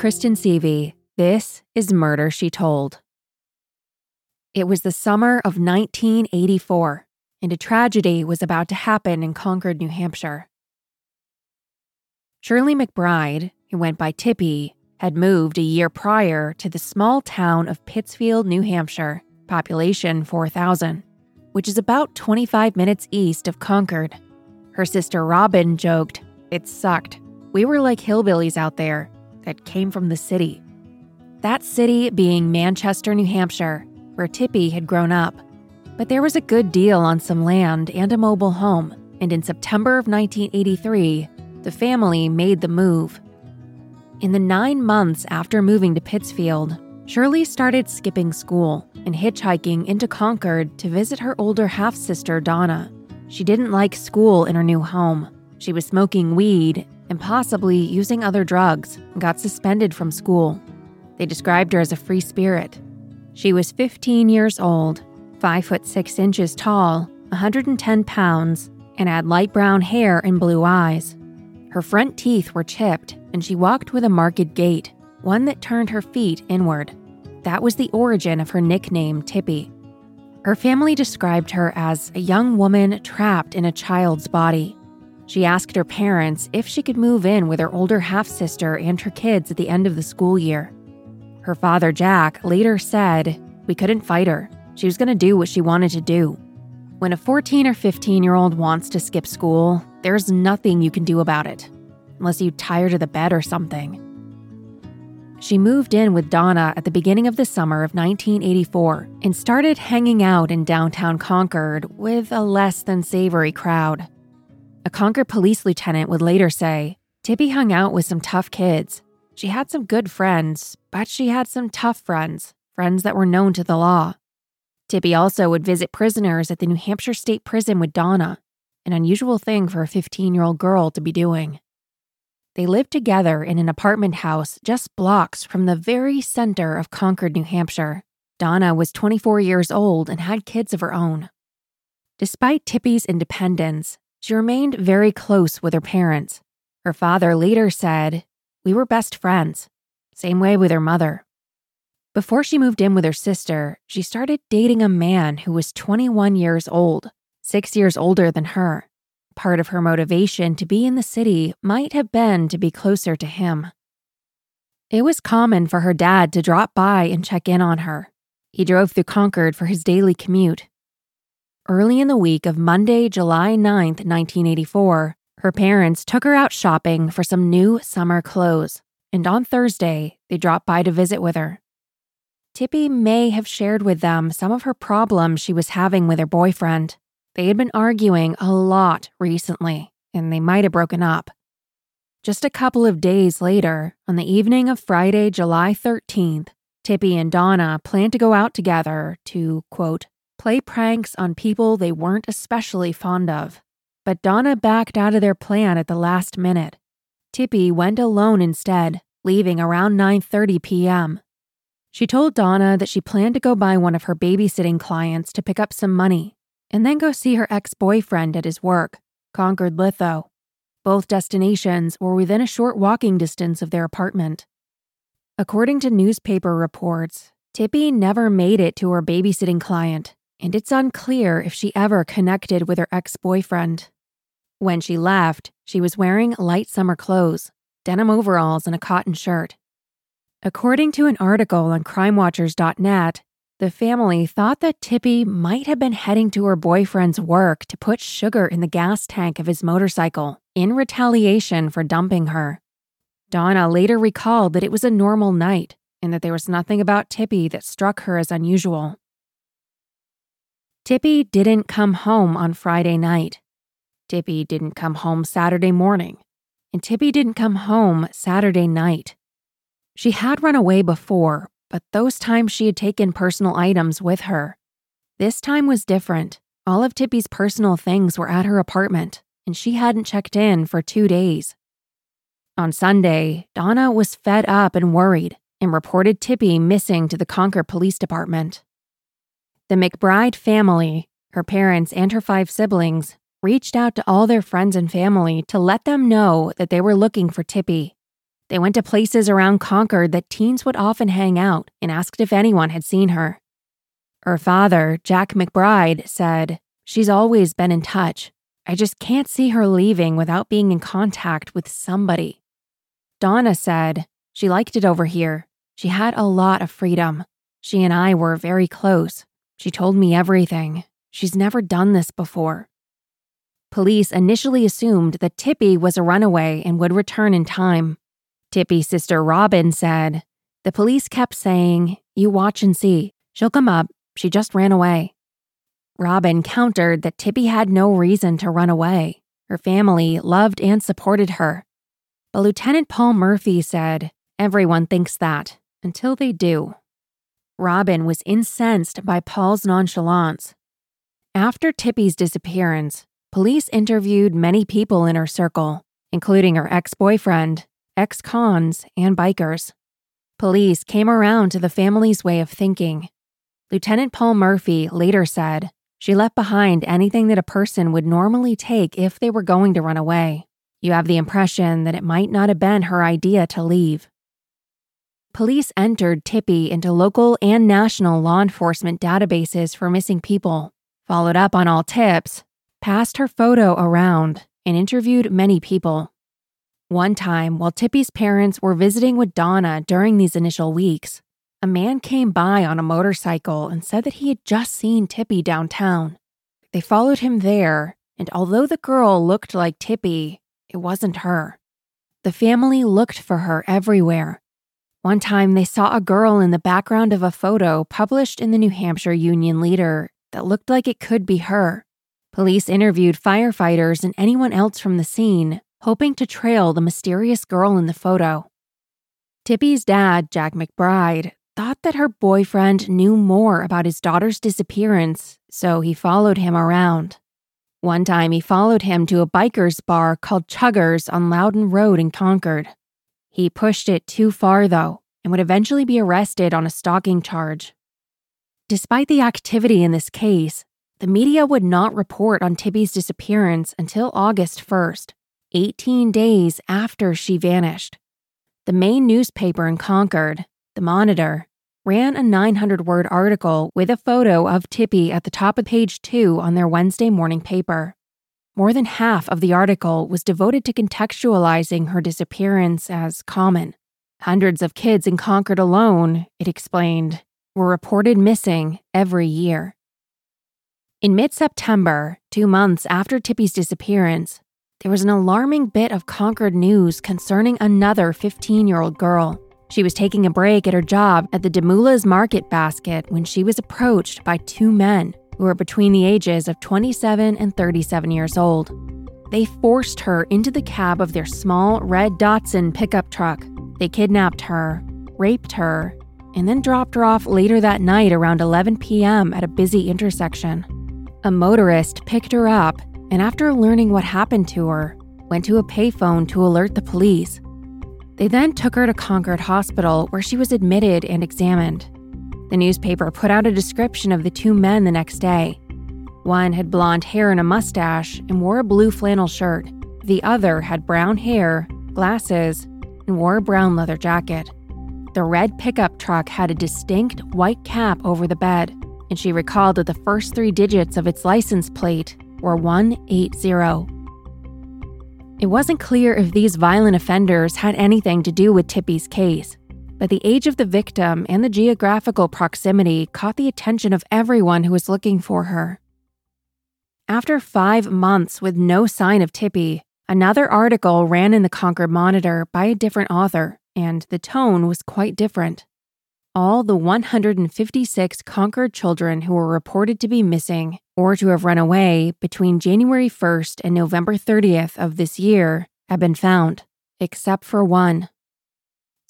Kristen Seavey. This is Murder She Told. It was the summer of 1984, and a tragedy was about to happen in Concord, New Hampshire. Shirley McBride, who went by Tippy, had moved a year prior to the small town of Pittsfield, New Hampshire, population 4,000, which is about 25 minutes east of Concord. Her sister Robin joked, It sucked. We were like hillbillies out there that came from the city. That city being Manchester, New Hampshire, where Tippy had grown up. But there was a good deal on some land and a mobile home, and in September of 1983, the family made the move. In the nine months after moving to Pittsfield, Shirley started skipping school and hitchhiking into Concord to visit her older half sister, Donna. She didn't like school in her new home. She was smoking weed and possibly using other drugs got suspended from school. They described her as a free spirit. She was 15 years old, 5 foot 6 inches tall, 110 pounds, and had light brown hair and blue eyes. Her front teeth were chipped, and she walked with a marked gait, one that turned her feet inward. That was the origin of her nickname, Tippy. Her family described her as a young woman trapped in a child's body. She asked her parents if she could move in with her older half sister and her kids at the end of the school year. Her father, Jack, later said, We couldn't fight her. She was going to do what she wanted to do. When a 14 or 15 year old wants to skip school, there's nothing you can do about it, unless you tie her to the bed or something. She moved in with Donna at the beginning of the summer of 1984 and started hanging out in downtown Concord with a less than savory crowd. A Concord police lieutenant would later say Tippy hung out with some tough kids. She had some good friends, but she had some tough friends, friends that were known to the law. Tippy also would visit prisoners at the New Hampshire State Prison with Donna, an unusual thing for a 15 year old girl to be doing. They lived together in an apartment house just blocks from the very center of Concord, New Hampshire. Donna was 24 years old and had kids of her own. Despite Tippy's independence, she remained very close with her parents. Her father later said, We were best friends. Same way with her mother. Before she moved in with her sister, she started dating a man who was 21 years old, six years older than her. Part of her motivation to be in the city might have been to be closer to him. It was common for her dad to drop by and check in on her. He drove through Concord for his daily commute, Early in the week of Monday, July 9, 1984, her parents took her out shopping for some new summer clothes, and on Thursday, they dropped by to visit with her. Tippy may have shared with them some of her problems she was having with her boyfriend. They had been arguing a lot recently, and they might have broken up. Just a couple of days later, on the evening of Friday, July 13th, Tippy and Donna planned to go out together to, quote, play pranks on people they weren't especially fond of. But Donna backed out of their plan at the last minute. Tippy went alone instead, leaving around 9:30 p.m. She told Donna that she planned to go by one of her babysitting clients to pick up some money and then go see her ex-boyfriend at his work, Concord Litho. Both destinations were within a short walking distance of their apartment. According to newspaper reports, Tippy never made it to her babysitting client and it's unclear if she ever connected with her ex boyfriend. When she left, she was wearing light summer clothes, denim overalls, and a cotton shirt. According to an article on crimewatchers.net, the family thought that Tippy might have been heading to her boyfriend's work to put sugar in the gas tank of his motorcycle in retaliation for dumping her. Donna later recalled that it was a normal night and that there was nothing about Tippy that struck her as unusual. Tippy didn't come home on Friday night. Tippy didn't come home Saturday morning. And Tippy didn't come home Saturday night. She had run away before, but those times she had taken personal items with her. This time was different. All of Tippy's personal things were at her apartment, and she hadn't checked in for two days. On Sunday, Donna was fed up and worried and reported Tippy missing to the Concord Police Department. The McBride family, her parents and her five siblings, reached out to all their friends and family to let them know that they were looking for Tippy. They went to places around Concord that teens would often hang out and asked if anyone had seen her. Her father, Jack McBride, said, She's always been in touch. I just can't see her leaving without being in contact with somebody. Donna said, She liked it over here. She had a lot of freedom. She and I were very close. She told me everything. She's never done this before. Police initially assumed that Tippy was a runaway and would return in time. Tippy's sister Robin said, The police kept saying, You watch and see. She'll come up. She just ran away. Robin countered that Tippy had no reason to run away. Her family loved and supported her. But Lieutenant Paul Murphy said, Everyone thinks that, until they do. Robin was incensed by Paul's nonchalance. After Tippy's disappearance, police interviewed many people in her circle, including her ex boyfriend, ex cons, and bikers. Police came around to the family's way of thinking. Lieutenant Paul Murphy later said she left behind anything that a person would normally take if they were going to run away. You have the impression that it might not have been her idea to leave. Police entered Tippy into local and national law enforcement databases for missing people, followed up on all tips, passed her photo around, and interviewed many people. One time, while Tippy's parents were visiting with Donna during these initial weeks, a man came by on a motorcycle and said that he had just seen Tippy downtown. They followed him there, and although the girl looked like Tippy, it wasn't her. The family looked for her everywhere, one time they saw a girl in the background of a photo published in the New Hampshire Union Leader that looked like it could be her. Police interviewed firefighters and anyone else from the scene, hoping to trail the mysterious girl in the photo. Tippy's dad, Jack McBride, thought that her boyfriend knew more about his daughter's disappearance, so he followed him around. One time, he followed him to a biker's bar called Chuggers on Loudon Road in Concord. He pushed it too far, though, and would eventually be arrested on a stalking charge. Despite the activity in this case, the media would not report on Tippy's disappearance until August 1st, 18 days after she vanished. The main newspaper in Concord, The Monitor, ran a 900 word article with a photo of Tippy at the top of page two on their Wednesday morning paper. More than half of the article was devoted to contextualizing her disappearance as common. Hundreds of kids in Concord alone, it explained, were reported missing every year. In mid September, two months after Tippy's disappearance, there was an alarming bit of Concord news concerning another 15 year old girl. She was taking a break at her job at the Demoulas Market Basket when she was approached by two men who were between the ages of 27 and 37 years old. They forced her into the cab of their small red Datsun pickup truck. They kidnapped her, raped her, and then dropped her off later that night around 11 p.m. at a busy intersection. A motorist picked her up and, after learning what happened to her, went to a payphone to alert the police. They then took her to Concord Hospital where she was admitted and examined. The newspaper put out a description of the two men the next day. One had blonde hair and a mustache and wore a blue flannel shirt. The other had brown hair, glasses, and wore a brown leather jacket. The red pickup truck had a distinct white cap over the bed, and she recalled that the first three digits of its license plate were 180. It wasn't clear if these violent offenders had anything to do with Tippy's case, but the age of the victim and the geographical proximity caught the attention of everyone who was looking for her. After five months with no sign of Tippy, another article ran in the Concord Monitor by a different author, and the tone was quite different. All the 156 Concord children who were reported to be missing or to have run away between January 1st and November 30th of this year have been found, except for one.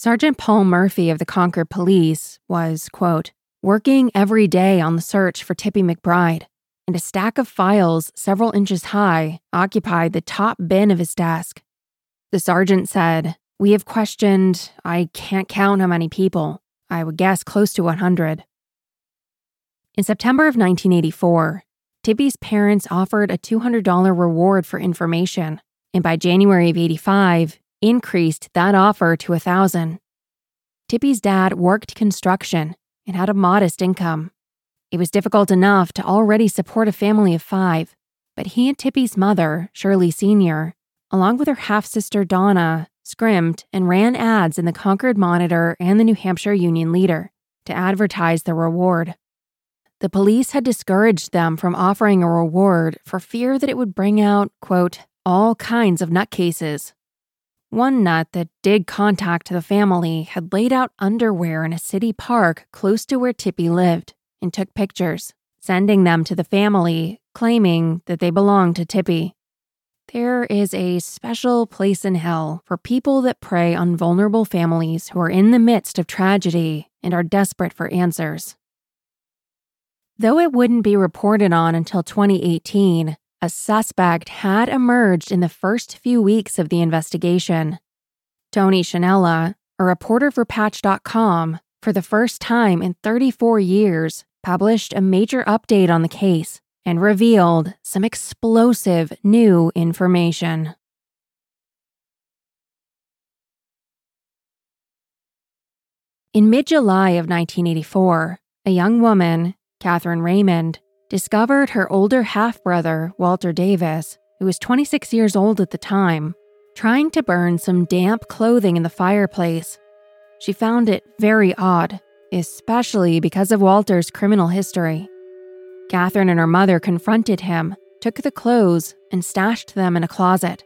Sergeant Paul Murphy of the Concord Police was, quote, working every day on the search for Tippy McBride, and a stack of files several inches high occupied the top bin of his desk. The sergeant said, We have questioned, I can't count how many people. I would guess close to 100. In September of 1984, Tippy's parents offered a $200 reward for information, and by January of 85, increased that offer to a thousand. Tippy's dad worked construction and had a modest income. It was difficult enough to already support a family of five, but he and Tippy's mother, Shirley Sr., along with her half sister Donna, scrimped and ran ads in the Concord Monitor and the New Hampshire Union Leader to advertise the reward. The police had discouraged them from offering a reward for fear that it would bring out, quote, all kinds of nutcases. One nut that did contact the family had laid out underwear in a city park close to where Tippy lived and took pictures, sending them to the family, claiming that they belonged to Tippy. There is a special place in hell for people that prey on vulnerable families who are in the midst of tragedy and are desperate for answers. Though it wouldn't be reported on until 2018, a suspect had emerged in the first few weeks of the investigation. Tony Schinella, a reporter for Patch.com, for the first time in 34 years, published a major update on the case and revealed some explosive new information. In mid July of 1984, a young woman, Catherine Raymond, discovered her older half brother, Walter Davis, who was 26 years old at the time, trying to burn some damp clothing in the fireplace. She found it very odd, especially because of Walter's criminal history. Catherine and her mother confronted him, took the clothes, and stashed them in a closet.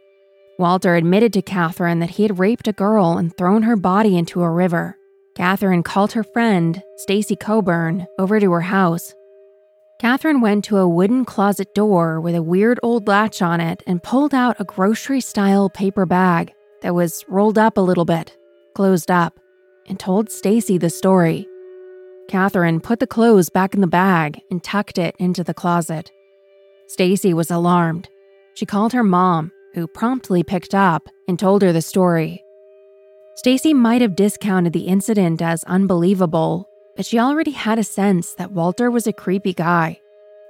Walter admitted to Catherine that he had raped a girl and thrown her body into a river. Catherine called her friend, Stacy Coburn, over to her house. Catherine went to a wooden closet door with a weird old latch on it and pulled out a grocery style paper bag that was rolled up a little bit, closed up, and told Stacy the story. Catherine put the clothes back in the bag and tucked it into the closet. Stacy was alarmed. She called her mom, who promptly picked up and told her the story. Stacy might have discounted the incident as unbelievable, but she already had a sense that Walter was a creepy guy.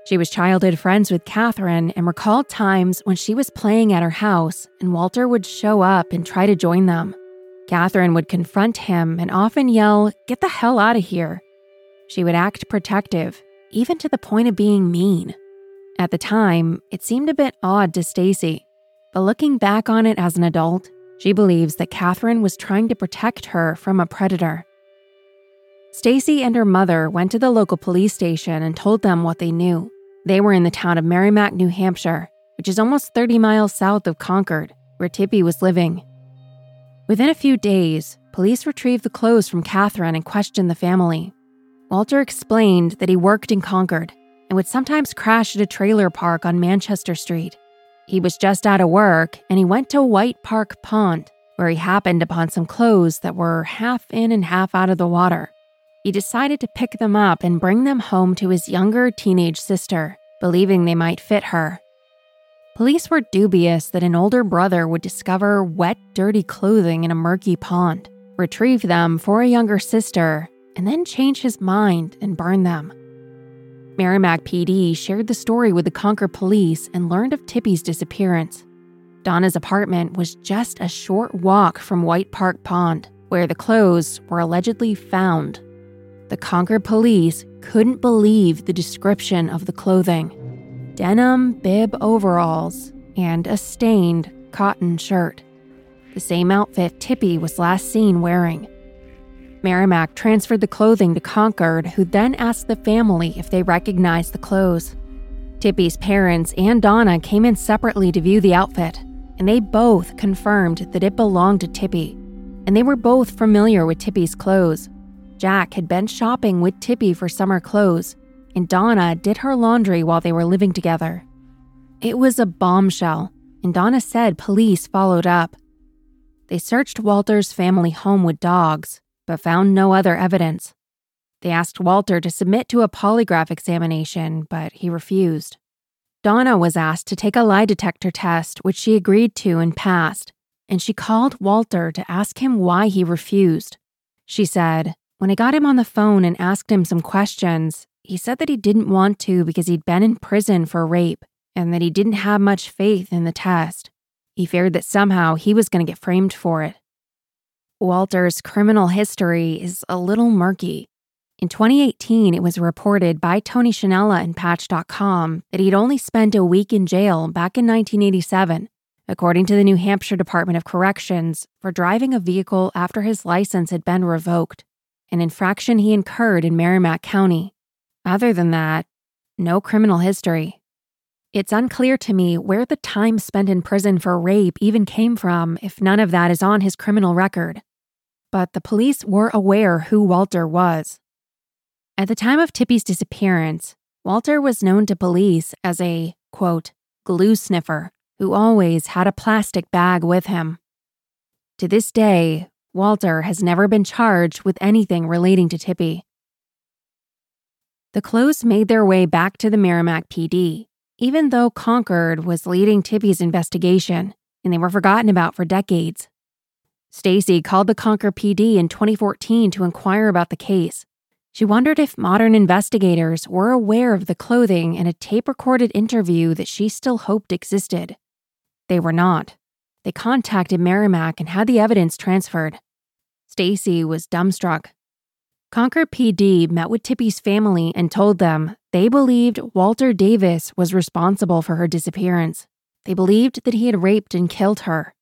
She was childhood friends with Catherine and recalled times when she was playing at her house and Walter would show up and try to join them. Catherine would confront him and often yell, Get the hell out of here. She would act protective, even to the point of being mean. At the time, it seemed a bit odd to Stacy, but looking back on it as an adult, she believes that Catherine was trying to protect her from a predator. Stacy and her mother went to the local police station and told them what they knew. They were in the town of Merrimack, New Hampshire, which is almost 30 miles south of Concord, where Tippy was living. Within a few days, police retrieved the clothes from Catherine and questioned the family. Walter explained that he worked in Concord and would sometimes crash at a trailer park on Manchester Street. He was just out of work and he went to White Park Pond, where he happened upon some clothes that were half in and half out of the water. He decided to pick them up and bring them home to his younger teenage sister, believing they might fit her. Police were dubious that an older brother would discover wet, dirty clothing in a murky pond, retrieve them for a younger sister, and then change his mind and burn them. Merrimack PD shared the story with the Concord police and learned of Tippy's disappearance. Donna's apartment was just a short walk from White Park Pond, where the clothes were allegedly found. The Concord police couldn't believe the description of the clothing denim bib overalls and a stained cotton shirt, the same outfit Tippy was last seen wearing. Merrimack transferred the clothing to Concord, who then asked the family if they recognized the clothes. Tippy's parents and Donna came in separately to view the outfit, and they both confirmed that it belonged to Tippy, and they were both familiar with Tippy's clothes. Jack had been shopping with Tippy for summer clothes, and Donna did her laundry while they were living together. It was a bombshell, and Donna said police followed up. They searched Walter's family home with dogs, but found no other evidence. They asked Walter to submit to a polygraph examination, but he refused. Donna was asked to take a lie detector test, which she agreed to and passed, and she called Walter to ask him why he refused. She said, When I got him on the phone and asked him some questions, he said that he didn't want to because he'd been in prison for rape and that he didn't have much faith in the test. He feared that somehow he was going to get framed for it. Walter's criminal history is a little murky. In 2018, it was reported by Tony Schinella and Patch.com that he'd only spent a week in jail back in 1987, according to the New Hampshire Department of Corrections, for driving a vehicle after his license had been revoked, an infraction he incurred in Merrimack County. Other than that, no criminal history. It's unclear to me where the time spent in prison for rape even came from if none of that is on his criminal record. But the police were aware who Walter was. At the time of Tippy's disappearance, Walter was known to police as a, quote, glue sniffer who always had a plastic bag with him. To this day, Walter has never been charged with anything relating to Tippy. The clothes made their way back to the Merrimack PD, even though Concord was leading Tippy's investigation and they were forgotten about for decades. Stacy called the Concord PD in 2014 to inquire about the case. She wondered if modern investigators were aware of the clothing in a tape recorded interview that she still hoped existed. They were not. They contacted Merrimack and had the evidence transferred. Stacy was dumbstruck. Concord PD met with Tippy's family and told them they believed Walter Davis was responsible for her disappearance. They believed that he had raped and killed her.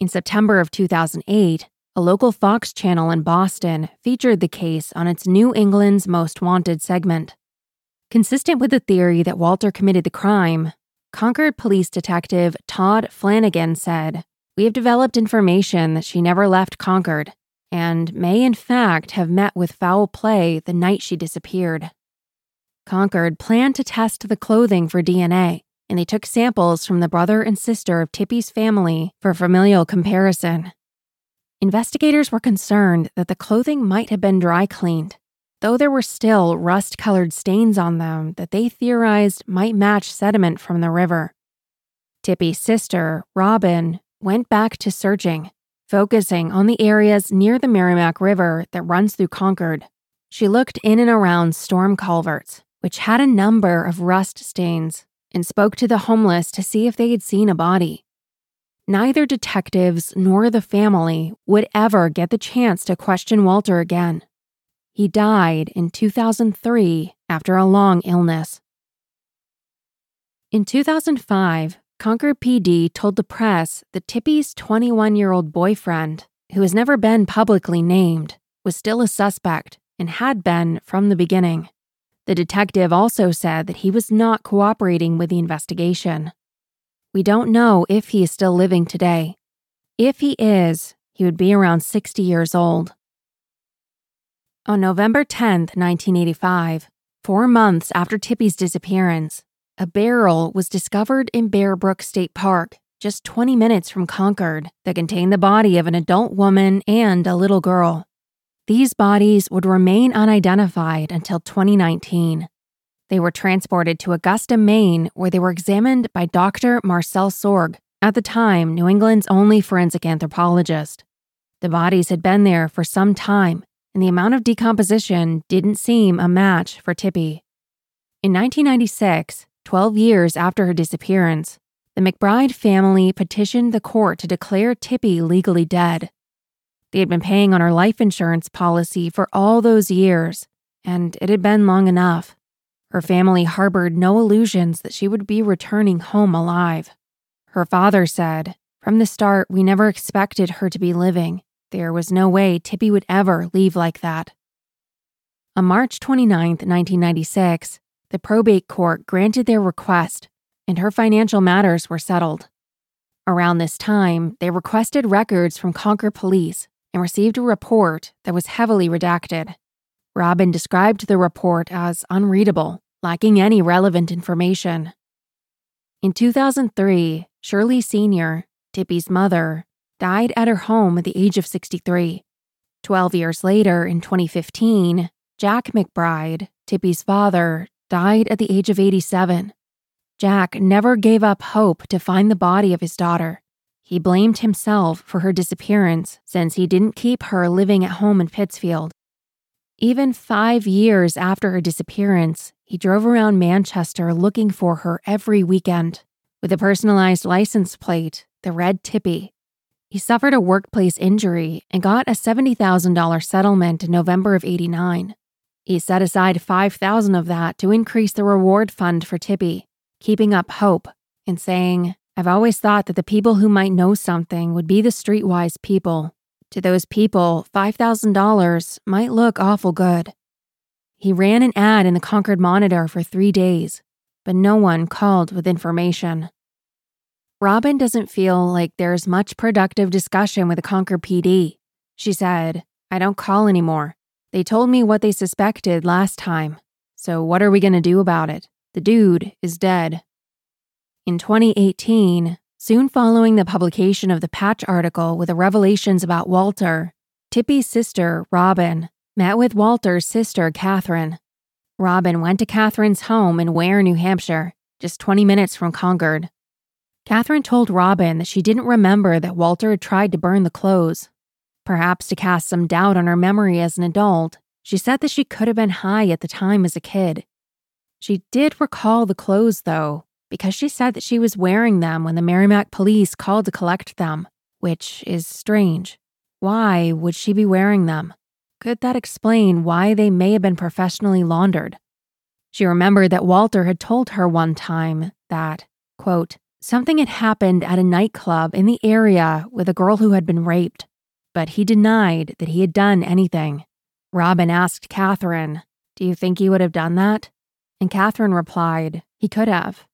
In September of 2008, a local Fox channel in Boston featured the case on its New England's Most Wanted segment. Consistent with the theory that Walter committed the crime, Concord police detective Todd Flanagan said, We have developed information that she never left Concord and may in fact have met with foul play the night she disappeared. Concord planned to test the clothing for DNA, and they took samples from the brother and sister of Tippy's family for familial comparison. Investigators were concerned that the clothing might have been dry cleaned, though there were still rust colored stains on them that they theorized might match sediment from the river. Tippy's sister, Robin, went back to searching, focusing on the areas near the Merrimack River that runs through Concord. She looked in and around storm culverts, which had a number of rust stains, and spoke to the homeless to see if they had seen a body. Neither detectives nor the family would ever get the chance to question Walter again. He died in 2003 after a long illness. In 2005, Concord PD told the press that Tippy's 21 year old boyfriend, who has never been publicly named, was still a suspect and had been from the beginning. The detective also said that he was not cooperating with the investigation. We don't know if he is still living today. If he is, he would be around 60 years old. On November 10, 1985, four months after Tippy's disappearance, a barrel was discovered in Bear Brook State Park, just 20 minutes from Concord, that contained the body of an adult woman and a little girl. These bodies would remain unidentified until 2019. They were transported to Augusta, Maine, where they were examined by Dr. Marcel Sorg, at the time New England's only forensic anthropologist. The bodies had been there for some time, and the amount of decomposition didn't seem a match for Tippy. In 1996, 12 years after her disappearance, the McBride family petitioned the court to declare Tippy legally dead. They had been paying on her life insurance policy for all those years, and it had been long enough. Her family harbored no illusions that she would be returning home alive. Her father said, From the start, we never expected her to be living. There was no way Tippy would ever leave like that. On March 29, 1996, the probate court granted their request, and her financial matters were settled. Around this time, they requested records from Concord Police and received a report that was heavily redacted. Robin described the report as unreadable, lacking any relevant information. In 2003, Shirley Sr., Tippy's mother, died at her home at the age of 63. Twelve years later, in 2015, Jack McBride, Tippy's father, died at the age of 87. Jack never gave up hope to find the body of his daughter. He blamed himself for her disappearance since he didn't keep her living at home in Pittsfield. Even five years after her disappearance, he drove around Manchester looking for her every weekend. With a personalized license plate, the Red Tippy. He suffered a workplace injury and got a $70,000 settlement in November of 89. He set aside 5,000 of that to increase the reward fund for Tippy, keeping up hope and saying, I've always thought that the people who might know something would be the streetwise people. To those people, $5,000 might look awful good. He ran an ad in the Concord Monitor for three days, but no one called with information. Robin doesn't feel like there's much productive discussion with the Concord PD. She said, I don't call anymore. They told me what they suspected last time. So what are we going to do about it? The dude is dead. In 2018, soon following the publication of the Patch article with the revelations about Walter, Tippy's sister, Robin, met with Walter's sister, Catherine. Robin went to Catherine's home in Weare, New Hampshire, just 20 minutes from Concord. Catherine told Robin that she didn't remember that Walter had tried to burn the clothes. Perhaps to cast some doubt on her memory as an adult, she said that she could have been high at the time as a kid. She did recall the clothes, though, because she said that she was wearing them when the Merrimack police called to collect them, which is strange. Why would she be wearing them? Could that explain why they may have been professionally laundered? She remembered that Walter had told her one time that, quote, Something had happened at a nightclub in the area with a girl who had been raped, but he denied that he had done anything. Robin asked Catherine, Do you think he would have done that? And Catherine replied, He could have.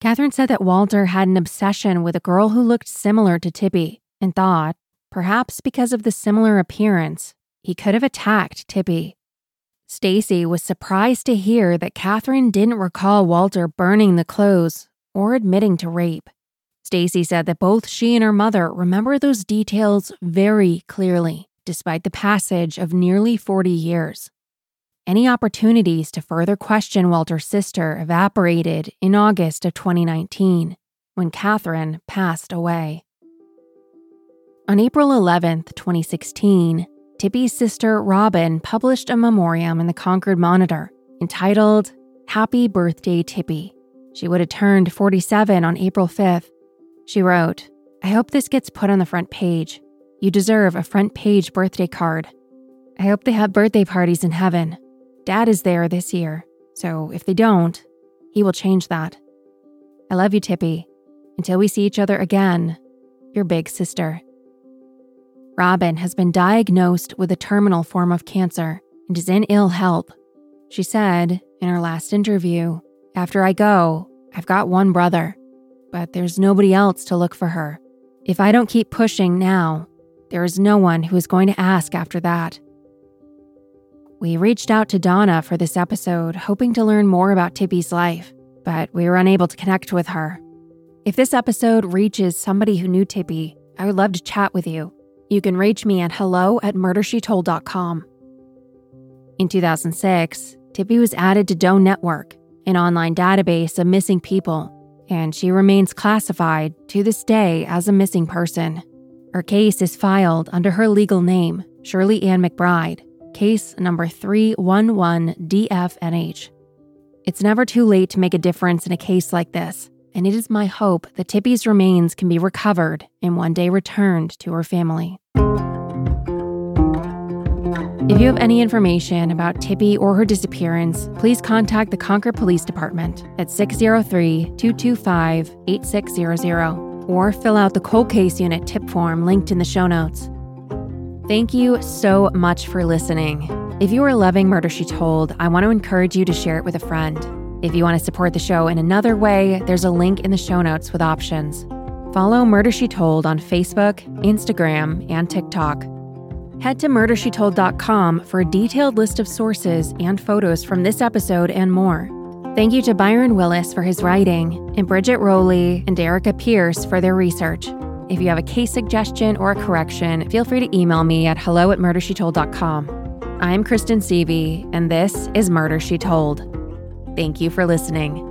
Catherine said that Walter had an obsession with a girl who looked similar to Tippy and thought, perhaps because of the similar appearance, he could have attacked Tippy. Stacy was surprised to hear that Catherine didn't recall Walter burning the clothes or admitting to rape. Stacy said that both she and her mother remember those details very clearly, despite the passage of nearly 40 years. Any opportunities to further question Walter's sister evaporated in August of 2019 when Catherine passed away. On April 11, 2016, Tippy's sister Robin published a memoriam in the Concord Monitor entitled Happy Birthday, Tippy. She would have turned 47 on April 5th. She wrote, I hope this gets put on the front page. You deserve a front page birthday card. I hope they have birthday parties in heaven. Dad is there this year, so if they don't, he will change that. I love you, Tippy. Until we see each other again, your big sister. Robin has been diagnosed with a terminal form of cancer and is in ill health. She said in her last interview after I go, I've got one brother, but there's nobody else to look for her. If I don't keep pushing now, there is no one who is going to ask after that. We reached out to Donna for this episode, hoping to learn more about Tippy's life, but we were unable to connect with her. If this episode reaches somebody who knew Tippy, I would love to chat with you. You can reach me at hello at murdershetold.com. In 2006, Tippy was added to Doe Network, an online database of missing people, and she remains classified to this day as a missing person. Her case is filed under her legal name, Shirley Ann McBride, case number 311DFNH. It's never too late to make a difference in a case like this, and it is my hope that Tippy's remains can be recovered and one day returned to her family. If you have any information about Tippy or her disappearance, please contact the Concord Police Department at 603 225 8600 or fill out the cold case unit tip form linked in the show notes. Thank you so much for listening. If you are loving Murder She Told, I want to encourage you to share it with a friend. If you want to support the show in another way, there's a link in the show notes with options. Follow Murder She Told on Facebook, Instagram, and TikTok. Head to murdershetold.com for a detailed list of sources and photos from this episode and more. Thank you to Byron Willis for his writing, and Bridget Rowley and Erica Pierce for their research. If you have a case suggestion or a correction, feel free to email me at hello at murdershetold.com. I'm Kristen Seavey, and this is Murder She Told. Thank you for listening.